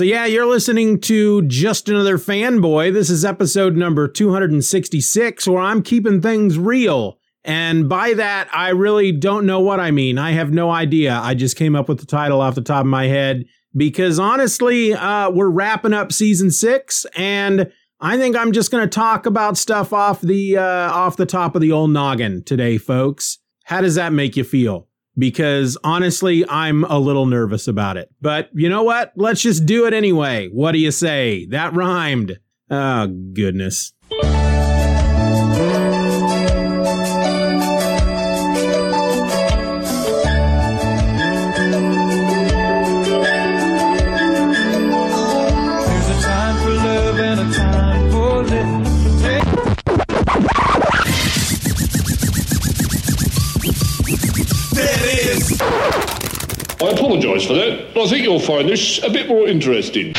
So, yeah, you're listening to Just Another Fanboy. This is episode number 266, where I'm keeping things real. And by that, I really don't know what I mean. I have no idea. I just came up with the title off the top of my head because honestly, uh, we're wrapping up season six, and I think I'm just going to talk about stuff off the uh, off the top of the old noggin today, folks. How does that make you feel? Because honestly, I'm a little nervous about it. But you know what? Let's just do it anyway. What do you say? That rhymed. Oh, goodness. For that. I think you'll find this a bit more interesting.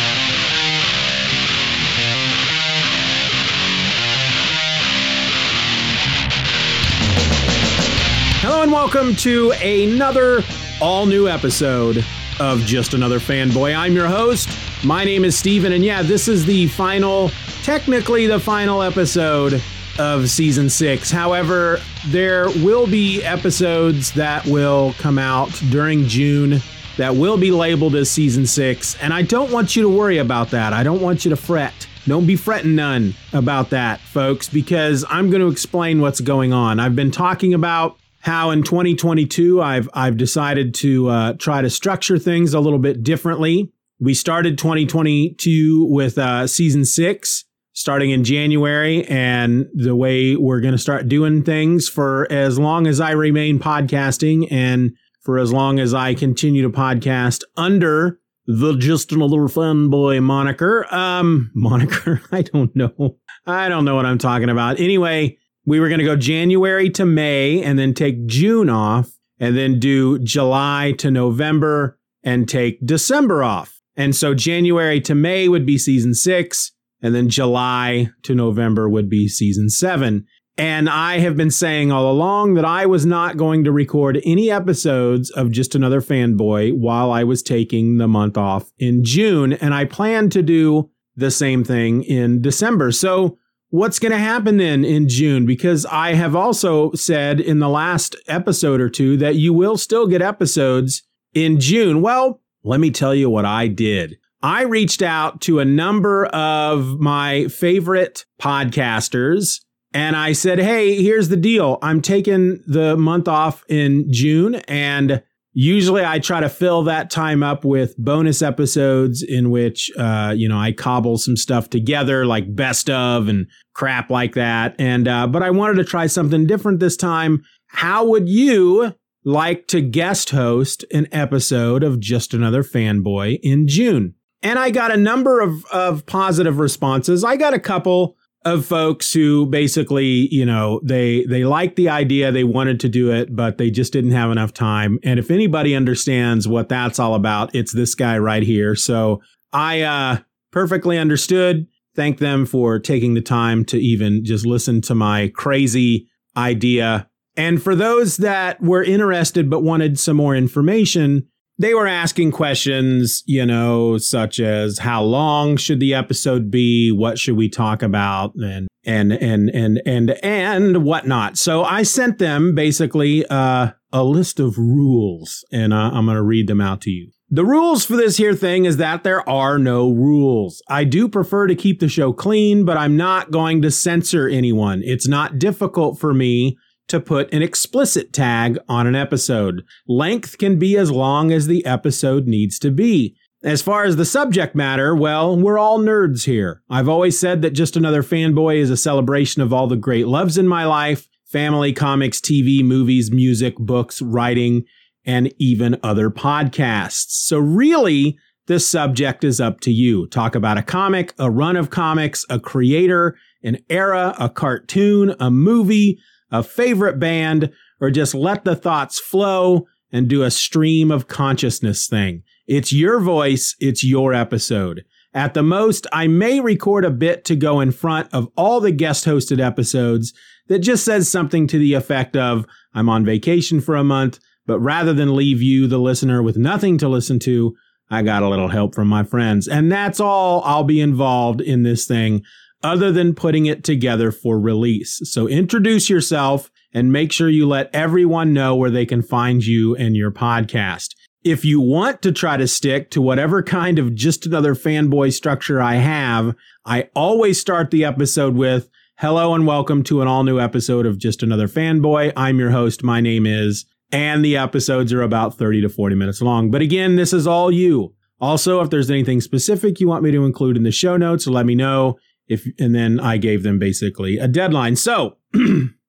Hello and welcome to another all new episode of Just Another Fanboy. I'm your host. My name is Steven, and yeah, this is the final, technically the final episode of season six. However, there will be episodes that will come out during June that will be labeled as season six. And I don't want you to worry about that. I don't want you to fret. Don't be fretting none about that, folks, because I'm going to explain what's going on. I've been talking about how in 2022 I've I've decided to uh, try to structure things a little bit differently. We started 2022 with uh, season six, starting in January. And the way we're going to start doing things for as long as I remain podcasting and for as long as I continue to podcast under the Just Another Fanboy moniker. Um, moniker? I don't know. I don't know what I'm talking about. Anyway, we were going to go January to May and then take June off and then do July to November and take December off. And so January to May would be season six. And then July to November would be season seven. And I have been saying all along that I was not going to record any episodes of Just Another Fanboy while I was taking the month off in June. And I plan to do the same thing in December. So, what's going to happen then in June? Because I have also said in the last episode or two that you will still get episodes in June. Well, let me tell you what I did. I reached out to a number of my favorite podcasters and I said, Hey, here's the deal. I'm taking the month off in June and usually I try to fill that time up with bonus episodes in which, uh, you know, I cobble some stuff together like best of and crap like that. And, uh, but I wanted to try something different this time. How would you like to guest host an episode of Just Another Fanboy in June? And I got a number of, of positive responses. I got a couple of folks who basically, you know, they they liked the idea, they wanted to do it, but they just didn't have enough time. And if anybody understands what that's all about, it's this guy right here. So I uh perfectly understood. Thank them for taking the time to even just listen to my crazy idea. And for those that were interested but wanted some more information, they were asking questions, you know, such as how long should the episode be? What should we talk about? And, and, and, and, and, and whatnot. So I sent them basically, uh, a list of rules and uh, I'm going to read them out to you. The rules for this here thing is that there are no rules. I do prefer to keep the show clean, but I'm not going to censor anyone. It's not difficult for me to put an explicit tag on an episode. Length can be as long as the episode needs to be. As far as the subject matter, well, we're all nerds here. I've always said that Just Another Fanboy is a celebration of all the great loves in my life family, comics, TV, movies, music, books, writing, and even other podcasts. So, really, this subject is up to you. Talk about a comic, a run of comics, a creator, an era, a cartoon, a movie, a favorite band, or just let the thoughts flow and do a stream of consciousness thing. It's your voice, it's your episode. At the most, I may record a bit to go in front of all the guest hosted episodes that just says something to the effect of, I'm on vacation for a month, but rather than leave you, the listener, with nothing to listen to, I got a little help from my friends. And that's all I'll be involved in this thing other than putting it together for release. So introduce yourself and make sure you let everyone know where they can find you and your podcast. If you want to try to stick to whatever kind of just another fanboy structure I have, I always start the episode with hello and welcome to an all new episode of Just Another Fanboy. I'm your host. My name is, and the episodes are about 30 to 40 minutes long. But again, this is all you. Also, if there's anything specific you want me to include in the show notes, let me know. If, and then I gave them basically a deadline. So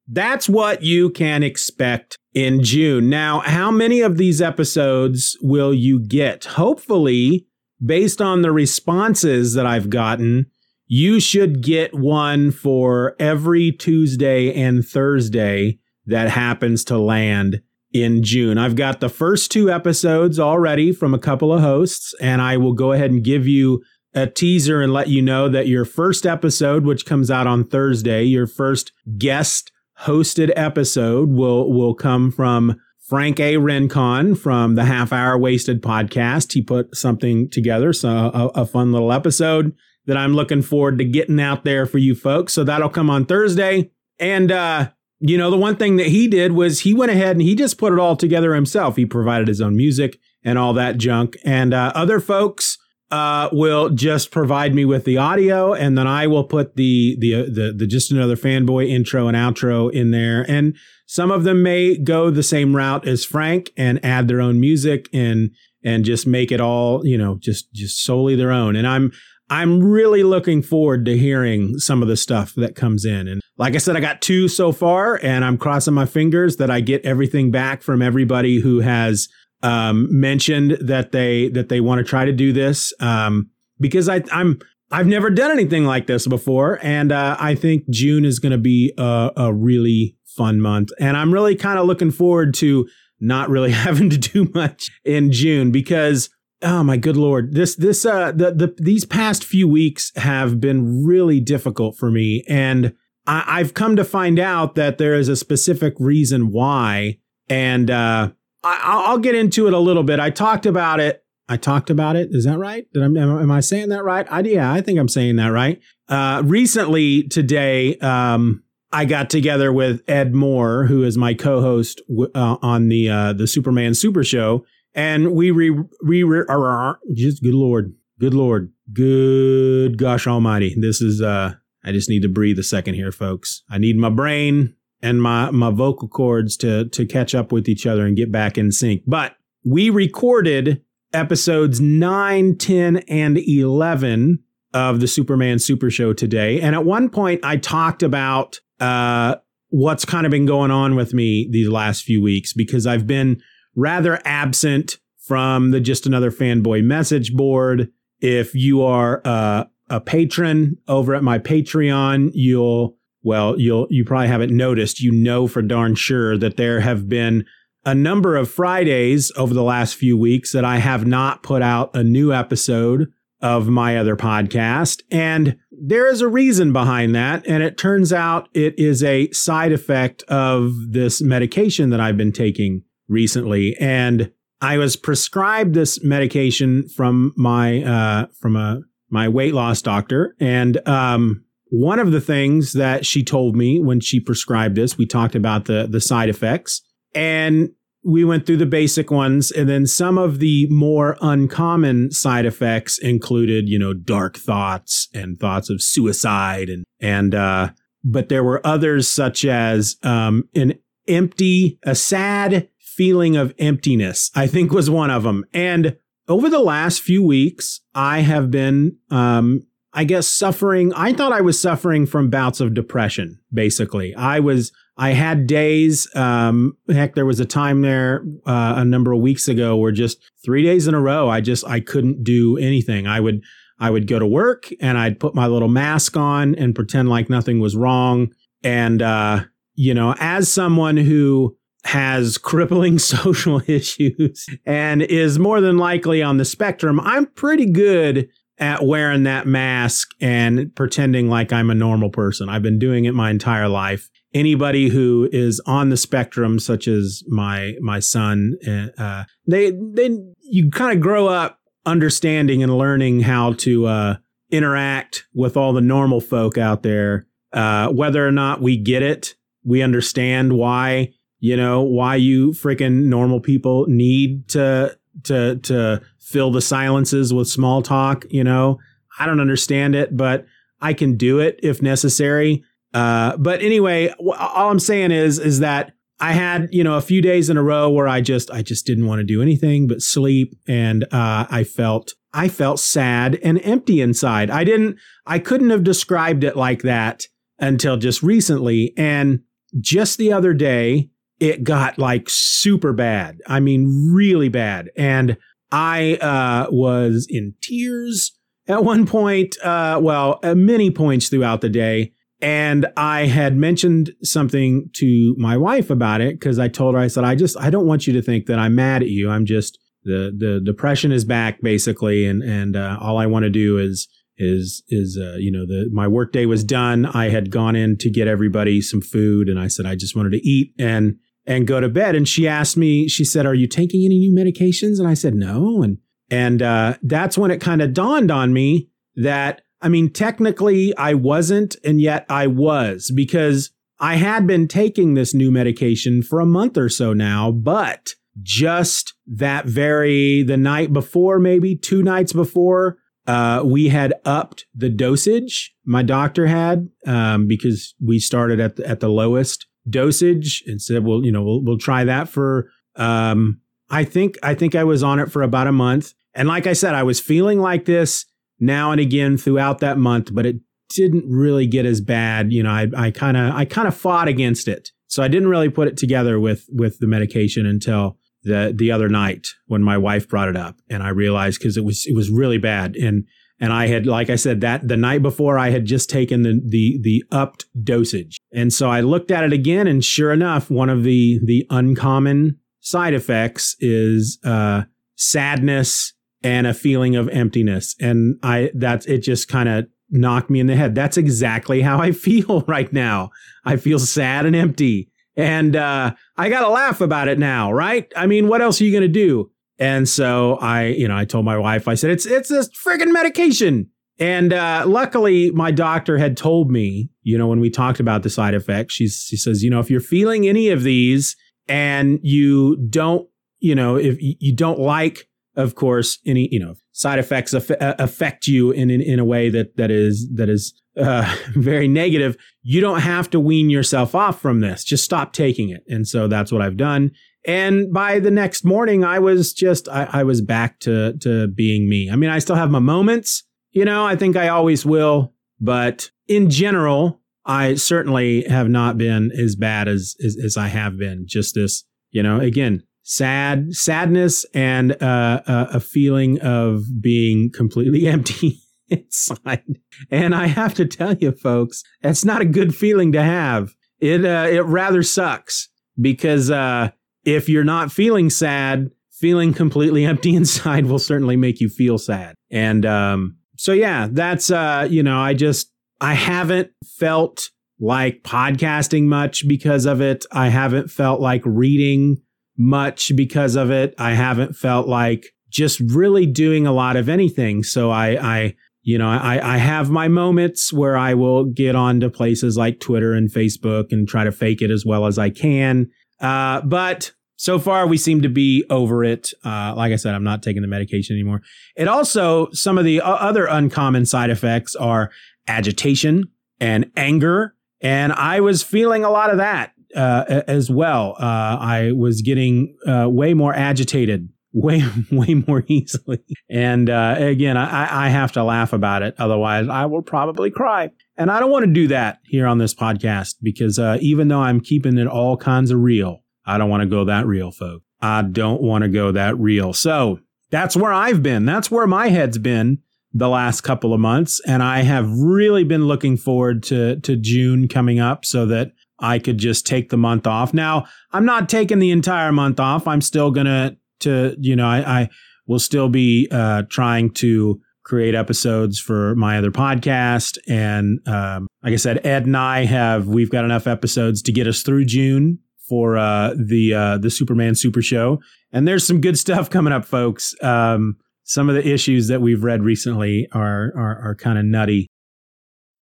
That's what you can expect in June. Now, how many of these episodes will you get? Hopefully, based on the responses that I've gotten, you should get one for every Tuesday and Thursday that happens to land in June. I've got the first two episodes already from a couple of hosts, and I will go ahead and give you a teaser and let you know that your first episode, which comes out on Thursday, your first guest hosted episode will will come from Frank A. Rincon from the Half Hour Wasted podcast. He put something together, so a, a, fun little episode that I'm looking forward to getting out there for you folks. So that'll come on Thursday. And uh, you know, the one thing that he did was he went ahead and he just put it all together himself. He provided his own music and all that junk. And uh, other folks uh, will just provide me with the audio, and then I will put the the uh, the the just another fanboy intro and outro in there. And some of them may go the same route as Frank and add their own music and and just make it all you know just just solely their own. And I'm I'm really looking forward to hearing some of the stuff that comes in. And like I said, I got two so far, and I'm crossing my fingers that I get everything back from everybody who has um, mentioned that they that they want to try to do this um, because I, I'm I've never done anything like this before, and uh, I think June is going to be a, a really fun month, and I'm really kind of looking forward to not really having to do much in June because oh my good lord this this uh the, the these past few weeks have been really difficult for me. And I, i've come to find out that there is a specific reason why. And uh I, will get into it a little bit. I talked about it. I talked about it. Is that right? Did I, am, am I saying that right? I, yeah, I think I'm saying that right. Uh, recently, today, um, I got together with Ed Moore, who is my co-host uh, on the uh, the Superman Super Show, and we re, re, re just good lord, good lord, good gosh almighty. This is uh, I just need to breathe a second here, folks. I need my brain and my my vocal cords to to catch up with each other and get back in sync. But we recorded episodes 9, 10 and 11 of the Superman Super Show today. And at one point I talked about uh what's kind of been going on with me these last few weeks because I've been rather absent from the Just Another Fanboy message board. If you are uh, a patron over at my Patreon, you'll well, you'll you probably haven't noticed, you know for darn sure that there have been a number of Fridays over the last few weeks that I have not put out a new episode of my other podcast. And there is a reason behind that. And it turns out it is a side effect of this medication that I've been taking recently. And I was prescribed this medication from my uh, from a my weight loss doctor. And um, one of the things that she told me when she prescribed this, we talked about the, the side effects and we went through the basic ones. And then some of the more uncommon side effects included, you know, dark thoughts and thoughts of suicide and, and, uh, but there were others such as, um, an empty, a sad feeling of emptiness, I think was one of them. And over the last few weeks, I have been, um, I guess suffering. I thought I was suffering from bouts of depression. Basically, I was. I had days. Um, heck, there was a time there uh, a number of weeks ago where just three days in a row, I just I couldn't do anything. I would I would go to work and I'd put my little mask on and pretend like nothing was wrong. And uh, you know, as someone who has crippling social issues and is more than likely on the spectrum, I'm pretty good at wearing that mask and pretending like I'm a normal person. I've been doing it my entire life. Anybody who is on the spectrum, such as my my son, uh, they they you kind of grow up understanding and learning how to uh, interact with all the normal folk out there. Uh, whether or not we get it, we understand why you know why you freaking normal people need to to to fill the silences with small talk. You know, I don't understand it, but I can do it if necessary. Uh, but anyway, all I'm saying is is that I had you know a few days in a row where I just I just didn't want to do anything but sleep, and uh, I felt I felt sad and empty inside. I didn't I couldn't have described it like that until just recently, and just the other day it got like super bad. I mean, really bad, and I uh, was in tears at one point. Uh, well, at many points throughout the day and I had mentioned something to my wife about it because I told her, I said, I just, I don't want you to think that I'm mad at you. I'm just, the, the depression is back basically. And, and, uh, all I want to do is, is, is, uh, you know, the, my workday was done. I had gone in to get everybody some food and I said, I just wanted to eat and, and go to bed. And she asked me, she said, are you taking any new medications? And I said, no. And, and, uh, that's when it kind of dawned on me that I mean, technically I wasn't, and yet I was because I had been taking this new medication for a month or so now, but just that very, the night before, maybe two nights before, uh, we had upped the dosage. My doctor had, um, because we started at the, at the lowest dosage and said, well, you know, we'll, we'll try that for, um, I think, I think I was on it for about a month. And like I said, I was feeling like this now and again throughout that month, but it didn't really get as bad. You know, I kind of I kind of fought against it, so I didn't really put it together with with the medication until the the other night when my wife brought it up, and I realized because it was it was really bad, and and I had like I said that the night before I had just taken the the the upped dosage, and so I looked at it again, and sure enough, one of the the uncommon side effects is uh, sadness and a feeling of emptiness. And I, that's, it just kind of knocked me in the head. That's exactly how I feel right now. I feel sad and empty. And, uh, I got to laugh about it now, right? I mean, what else are you going to do? And so I, you know, I told my wife, I said, it's, it's this friggin' medication. And, uh, luckily my doctor had told me, you know, when we talked about the side effects, she's, she says, you know, if you're feeling any of these and you don't, you know, if you don't like of course, any you know side effects uh, affect you in, in in a way that that is that is uh, very negative. You don't have to wean yourself off from this. Just stop taking it. And so that's what I've done. And by the next morning, I was just I, I was back to to being me. I mean, I still have my moments. You know, I think I always will. But in general, I certainly have not been as bad as, as, as I have been. Just this, you know, again, sad sadness and uh, a, a feeling of being completely empty inside. And I have to tell you, folks, that's not a good feeling to have. It uh, it rather sucks because uh, if you're not feeling sad, feeling completely empty inside will certainly make you feel sad. And um, so yeah, that's uh, you know, I just I haven't felt like podcasting much because of it. I haven't felt like reading much because of it. I haven't felt like just really doing a lot of anything. So I, I, you know, I, I have my moments where I will get onto places like Twitter and Facebook and try to fake it as well as I can. Uh, but so far we seem to be over it. Uh, like I said, I'm not taking the medication anymore. It also, some of the other uncommon side effects are agitation and anger. And I was feeling a lot of that uh, as well. Uh, I was getting uh, way more agitated, way way more easily. And uh, again, I, I have to laugh about it, otherwise I will probably cry. And I don't want to do that here on this podcast because uh, even though I'm keeping it all kinds of real, I don't want to go that real, folks. I don't want to go that real. So that's where I've been. That's where my head's been the last couple of months. And I have really been looking forward to, to June coming up so that I could just take the month off. Now, I'm not taking the entire month off. I'm still gonna to you know I, I will still be uh, trying to create episodes for my other podcast. And um, like I said, Ed and I have we've got enough episodes to get us through June for uh, the uh, the Superman Super Show. And there's some good stuff coming up, folks. Um, some of the issues that we've read recently are are, are kind of nutty.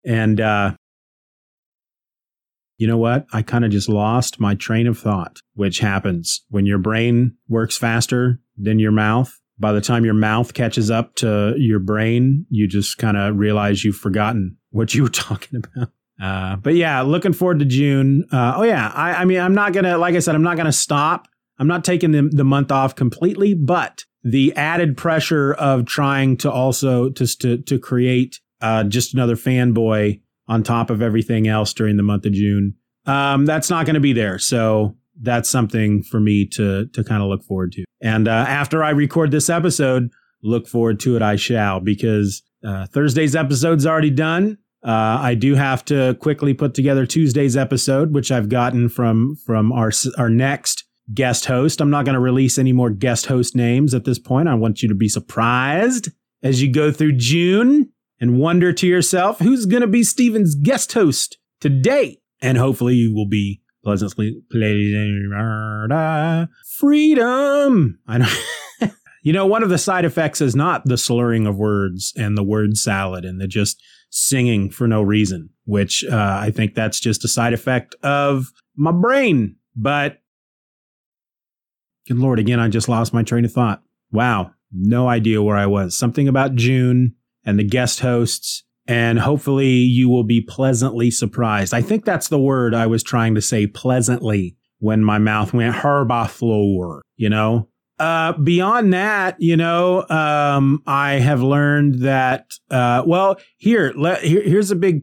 And uh, you know what? I kind of just lost my train of thought, which happens when your brain works faster than your mouth. By the time your mouth catches up to your brain, you just kind of realize you've forgotten what you were talking about. Uh, but yeah, looking forward to June. Uh, oh yeah, I, I mean, I'm not gonna, like I said, I'm not gonna stop. I'm not taking the, the month off completely, but the added pressure of trying to also just to to create uh, just another fanboy on top of everything else during the month of June. Um, that's not going to be there. So that's something for me to to kind of look forward to. And uh, after I record this episode, look forward to it. I shall because uh, Thursday's episode's already done. Uh, I do have to quickly put together Tuesday's episode, which I've gotten from from our our next guest host. I'm not going to release any more guest host names at this point. I want you to be surprised as you go through June and wonder to yourself who's going to be Steven's guest host today. And hopefully you will be pleasantly freedom. I know. you know, one of the side effects is not the slurring of words and the word salad and the just singing for no reason, which uh, I think that's just a side effect of my brain. But good Lord, again, I just lost my train of thought. Wow. No idea where I was. Something about June and the guest hosts. And hopefully you will be pleasantly surprised. I think that's the word I was trying to say pleasantly when my mouth went herbafloor, you know? Uh, beyond that, you know, um, I have learned that, uh, well, here, let, here, here's a big,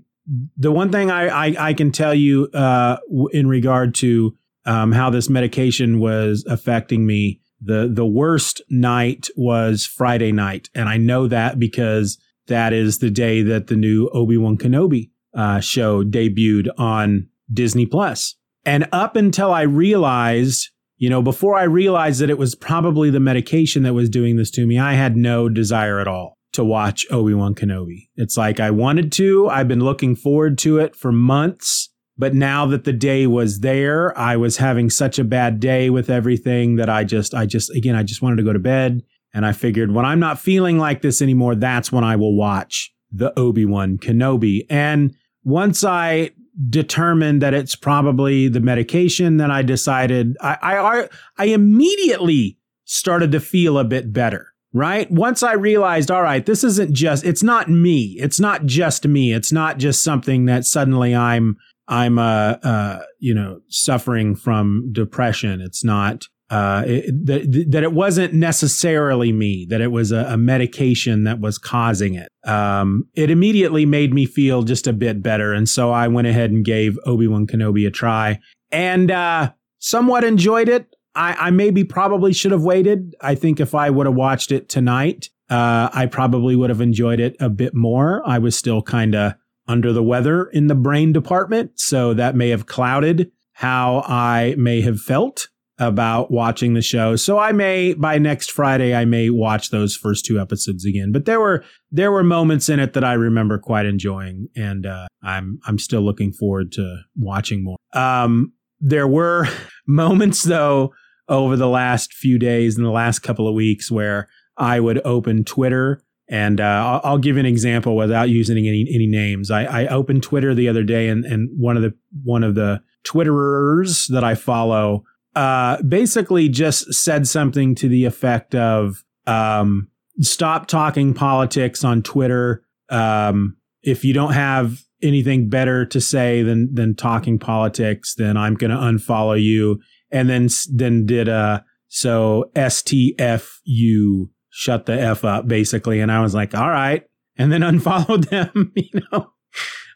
the one thing I, I, I can tell you, uh, in regard to, um, how this medication was affecting me. The, the worst night was Friday night. And I know that because that is the day that the new Obi-Wan Kenobi uh, show debuted on Disney Plus. And up until I realized, you know, before I realized that it was probably the medication that was doing this to me, I had no desire at all to watch Obi-Wan Kenobi. It's like I wanted to. I've been looking forward to it for months. But now that the day was there, I was having such a bad day with everything that I just, I just, again, I just wanted to go to bed. And I figured when I'm not feeling like this anymore, that's when I will watch the Obi-Wan Kenobi. And once I determined that it's probably the medication, then I decided I, I, I immediately started to feel a bit better. Right. Once I realized, all right, this isn't just, it's not me. It's not just me. It's not just something that suddenly I'm, I'm, uh, uh, you know, suffering from depression. It's not, uh, it, that, that it wasn't necessarily me, that it was a, a medication that was causing it. Um, it immediately made me feel just a bit better. And so I went ahead and gave Obi-Wan Kenobi a try and, uh, somewhat enjoyed it. I, I maybe probably should have waited. I think if I would have watched it tonight, uh, I probably would have enjoyed it a bit more. I was still kind of under the weather in the brain department. So that may have clouded how I may have felt about watching the show. So I may by next Friday I may watch those first two episodes again. But there were there were moments in it that I remember quite enjoying and uh, I'm I'm still looking forward to watching more. Um, there were moments though over the last few days and the last couple of weeks where I would open Twitter and uh, I'll, give an example without using any any names. I, I opened Twitter the other day, and, and one of the one of the Twitterers that I follow uh, basically just said something to the effect of um, stop talking politics on Twitter. Um, if you don't have anything better to say than than talking politics, then I'm going to unfollow you. And then then did a so STFU shut the f up basically, and I was like, all right, and then unfollowed them. You know,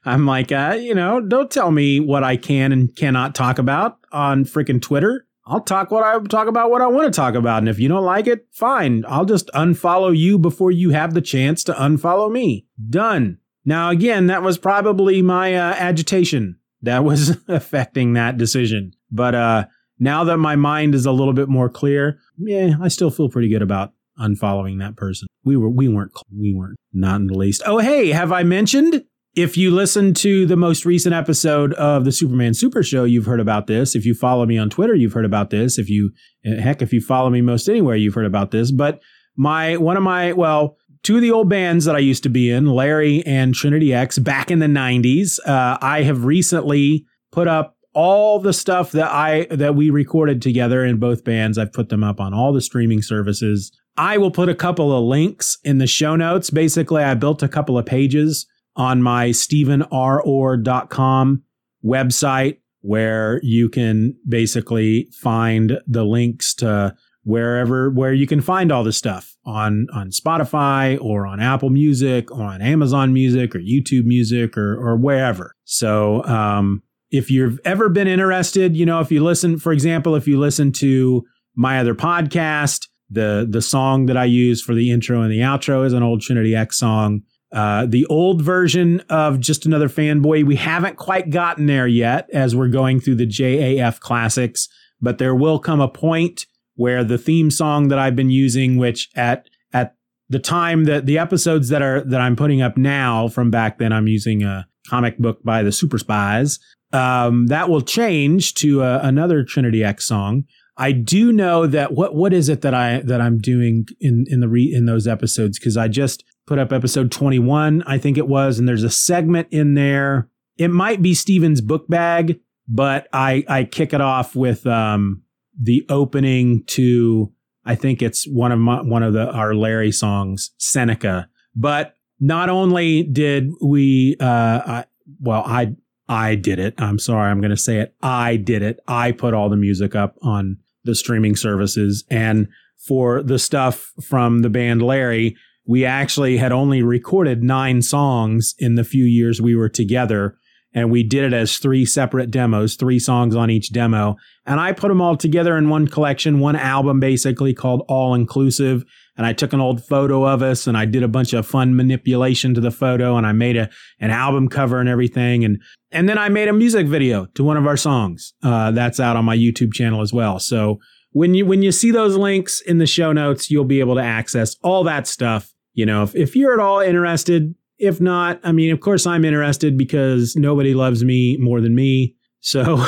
I'm like, uh, you know, don't tell me what I can and cannot talk about on freaking Twitter. I'll talk what I talk about what I want to talk about. And if you don't like it, fine. I'll just unfollow you before you have the chance to unfollow me. Done. Now, again, that was probably my uh, agitation that was affecting that decision. But uh, now that my mind is a little bit more clear, yeah, I still feel pretty good about unfollowing that person. We were we weren't we weren't not in the least. Oh, hey, have I mentioned if you listen to the most recent episode of the Superman Super Show, you've heard about this. If you follow me on Twitter, you've heard about this. If you, heck, if you follow me most anywhere, you've heard about this. But my one of my well two of the old bands that I used to be in, Larry and Trinity X, back in the '90s. Uh, I have recently put up all the stuff that I that we recorded together in both bands. I've put them up on all the streaming services. I will put a couple of links in the show notes. Basically, I built a couple of pages on my stephenror.com website where you can basically find the links to wherever where you can find all this stuff on on Spotify or on Apple Music or on Amazon Music or YouTube Music or or wherever. So um, if you've ever been interested, you know, if you listen, for example, if you listen to my other podcast, the the song that I use for the intro and the outro is an old Trinity X song. Uh, the old version of Just Another Fanboy, we haven't quite gotten there yet as we're going through the JAF classics, but there will come a point where the theme song that I've been using, which at at the time that the episodes that are that I'm putting up now from back then, I'm using a comic book by the Super Spies. Um, that will change to uh, another Trinity X song. I do know that what what is it that I that I'm doing in in the re, in those episodes because I just put up episode 21, I think it was, and there's a segment in there. It might be Steven's book bag, but I I kick it off with um the opening to I think it's one of my, one of the our Larry songs, Seneca. But not only did we uh I, well I I did it. I'm sorry, I'm going to say it. I did it. I put all the music up on the streaming services and for the stuff from the band Larry, we actually had only recorded 9 songs in the few years we were together and we did it as three separate demos, three songs on each demo. And I put them all together in one collection, one album basically called All Inclusive. And I took an old photo of us and I did a bunch of fun manipulation to the photo and I made a, an album cover and everything. And, and then I made a music video to one of our songs. Uh, that's out on my YouTube channel as well. So when you, when you see those links in the show notes, you'll be able to access all that stuff. You know, if, if you're at all interested, if not, I mean, of course, I'm interested because nobody loves me more than me. So,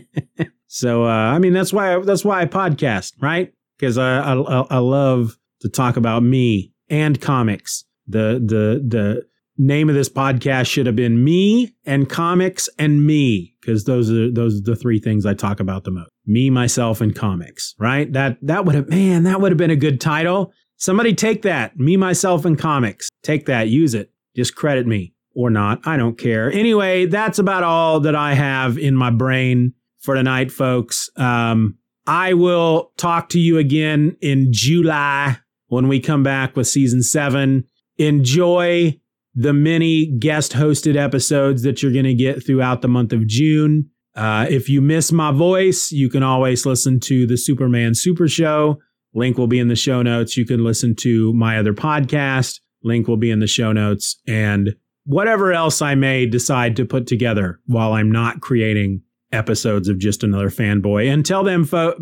so uh, I mean, that's why that's why I podcast, right? Because I, I I love to talk about me and comics. The the the name of this podcast should have been me and comics and me because those are those are the three things I talk about the most. Me, myself, and comics. Right? That that would have man, that would have been a good title. Somebody take that. Me, myself, and comics. Take that. Use it. Just credit me or not. I don't care. Anyway, that's about all that I have in my brain for tonight, folks. Um, I will talk to you again in July when we come back with season seven. Enjoy the many guest hosted episodes that you're going to get throughout the month of June. Uh, if you miss my voice, you can always listen to the Superman Super Show. Link will be in the show notes. You can listen to my other podcast. Link will be in the show notes and whatever else I may decide to put together while I'm not creating episodes of just another fanboy. Until then, fo-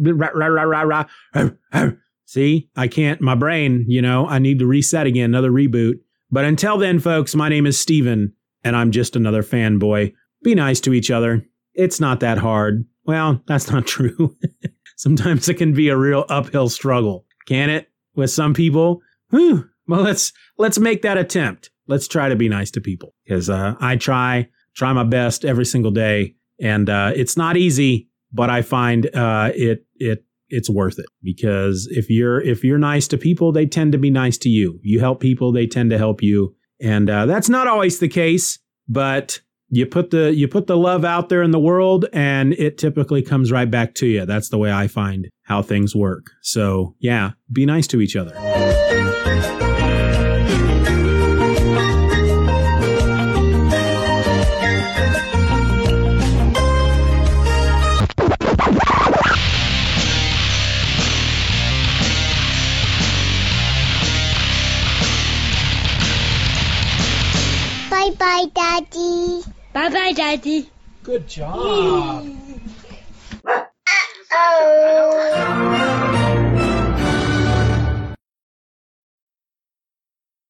oh, oh. see, I can't, my brain, you know, I need to reset again, another reboot. But until then, folks, my name is Steven and I'm just another fanboy. Be nice to each other. It's not that hard. Well, that's not true. Sometimes it can be a real uphill struggle, can it? With some people, whew, well, let's let's make that attempt. Let's try to be nice to people because uh, I try try my best every single day, and uh, it's not easy, but I find uh, it it it's worth it because if you're if you're nice to people, they tend to be nice to you. You help people, they tend to help you, and uh, that's not always the case, but you put the you put the love out there in the world and it typically comes right back to you. That's the way i find how things work. So yeah be nice to each other. Bye bye, Daddy. Bye bye, Daddy. Good job. Oh.